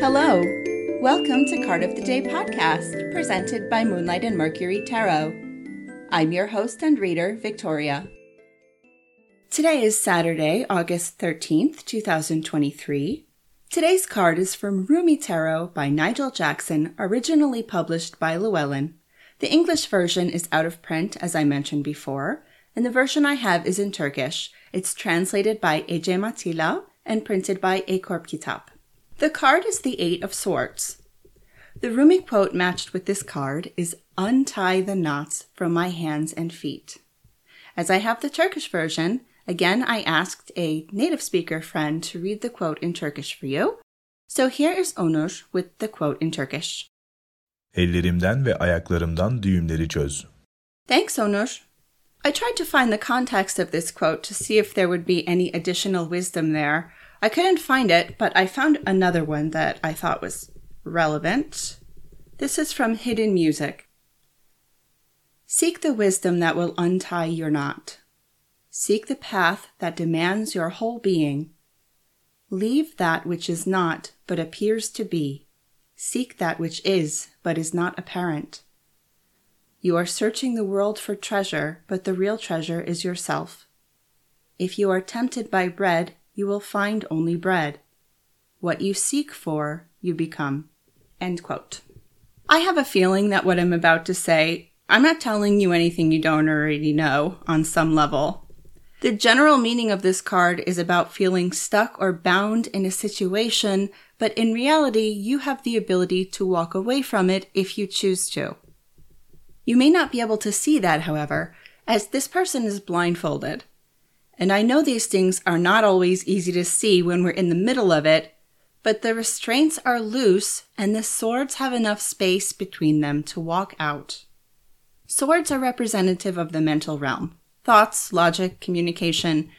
Hello. Welcome to Card of the Day podcast, presented by Moonlight and Mercury Tarot. I'm your host and reader, Victoria. Today is Saturday, August 13th, 2023. Today's card is from Rumi Tarot by Nigel Jackson, originally published by Llewellyn. The English version is out of print, as I mentioned before, and the version I have is in Turkish. It's translated by Ecem Atilla and printed by Ekorp Kitap. The card is the Eight of Swords. The Rumi quote matched with this card is Untie the knots from my hands and feet. As I have the Turkish version, again I asked a native speaker friend to read the quote in Turkish for you. So here is Onur with the quote in Turkish. Ellerimden ve ayaklarımdan düğümleri çöz. Thanks, Onur. I tried to find the context of this quote to see if there would be any additional wisdom there. I couldn't find it, but I found another one that I thought was relevant. This is from Hidden Music. Seek the wisdom that will untie your knot. Seek the path that demands your whole being. Leave that which is not, but appears to be. Seek that which is, but is not apparent. You are searching the world for treasure, but the real treasure is yourself. If you are tempted by bread, you will find only bread. What you seek for, you become. End quote. I have a feeling that what I'm about to say, I'm not telling you anything you don't already know on some level. The general meaning of this card is about feeling stuck or bound in a situation, but in reality, you have the ability to walk away from it if you choose to. You may not be able to see that, however, as this person is blindfolded. And I know these things are not always easy to see when we're in the middle of it, but the restraints are loose and the swords have enough space between them to walk out. Swords are representative of the mental realm thoughts, logic, communication,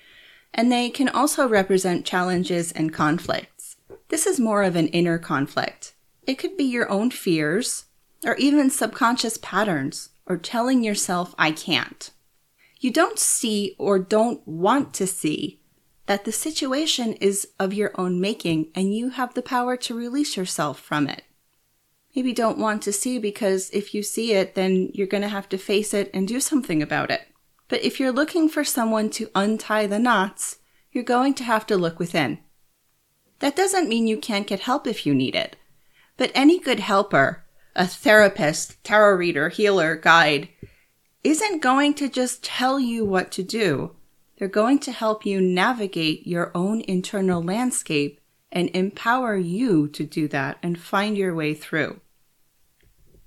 and they can also represent challenges and conflicts. This is more of an inner conflict. It could be your own fears, or even subconscious patterns, or telling yourself, I can't you don't see or don't want to see that the situation is of your own making and you have the power to release yourself from it. Maybe don't want to see because if you see it, then you're going to have to face it and do something about it. But if you're looking for someone to untie the knots, you're going to have to look within. That doesn't mean you can't get help if you need it. But any good helper, a therapist, tarot reader, healer, guide, isn't going to just tell you what to do. They're going to help you navigate your own internal landscape and empower you to do that and find your way through.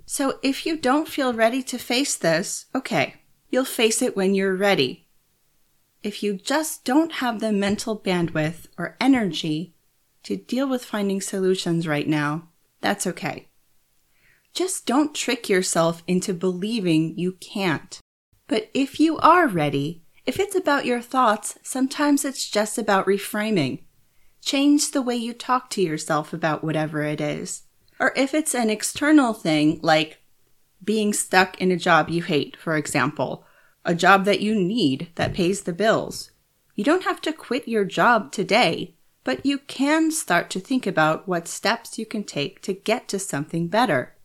So if you don't feel ready to face this, okay, you'll face it when you're ready. If you just don't have the mental bandwidth or energy to deal with finding solutions right now, that's okay. Just don't trick yourself into believing you can't. But if you are ready, if it's about your thoughts, sometimes it's just about reframing. Change the way you talk to yourself about whatever it is. Or if it's an external thing, like being stuck in a job you hate, for example, a job that you need that pays the bills. You don't have to quit your job today, but you can start to think about what steps you can take to get to something better.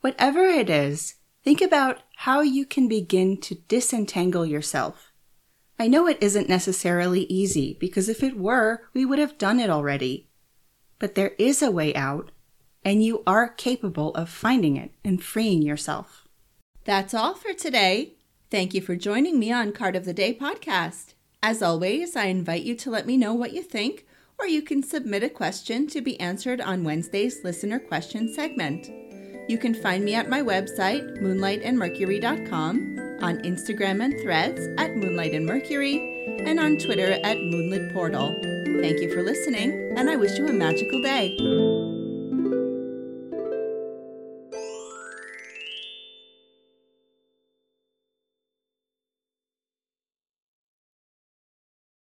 Whatever it is, think about how you can begin to disentangle yourself. I know it isn't necessarily easy because if it were, we would have done it already. But there is a way out, and you are capable of finding it and freeing yourself. That's all for today. Thank you for joining me on Card of the Day podcast. As always, I invite you to let me know what you think, or you can submit a question to be answered on Wednesday's listener question segment. You can find me at my website, moonlightandmercury.com, on Instagram and threads at Moonlight and Mercury, and on Twitter at Moonlit Portal. Thank you for listening, and I wish you a magical day.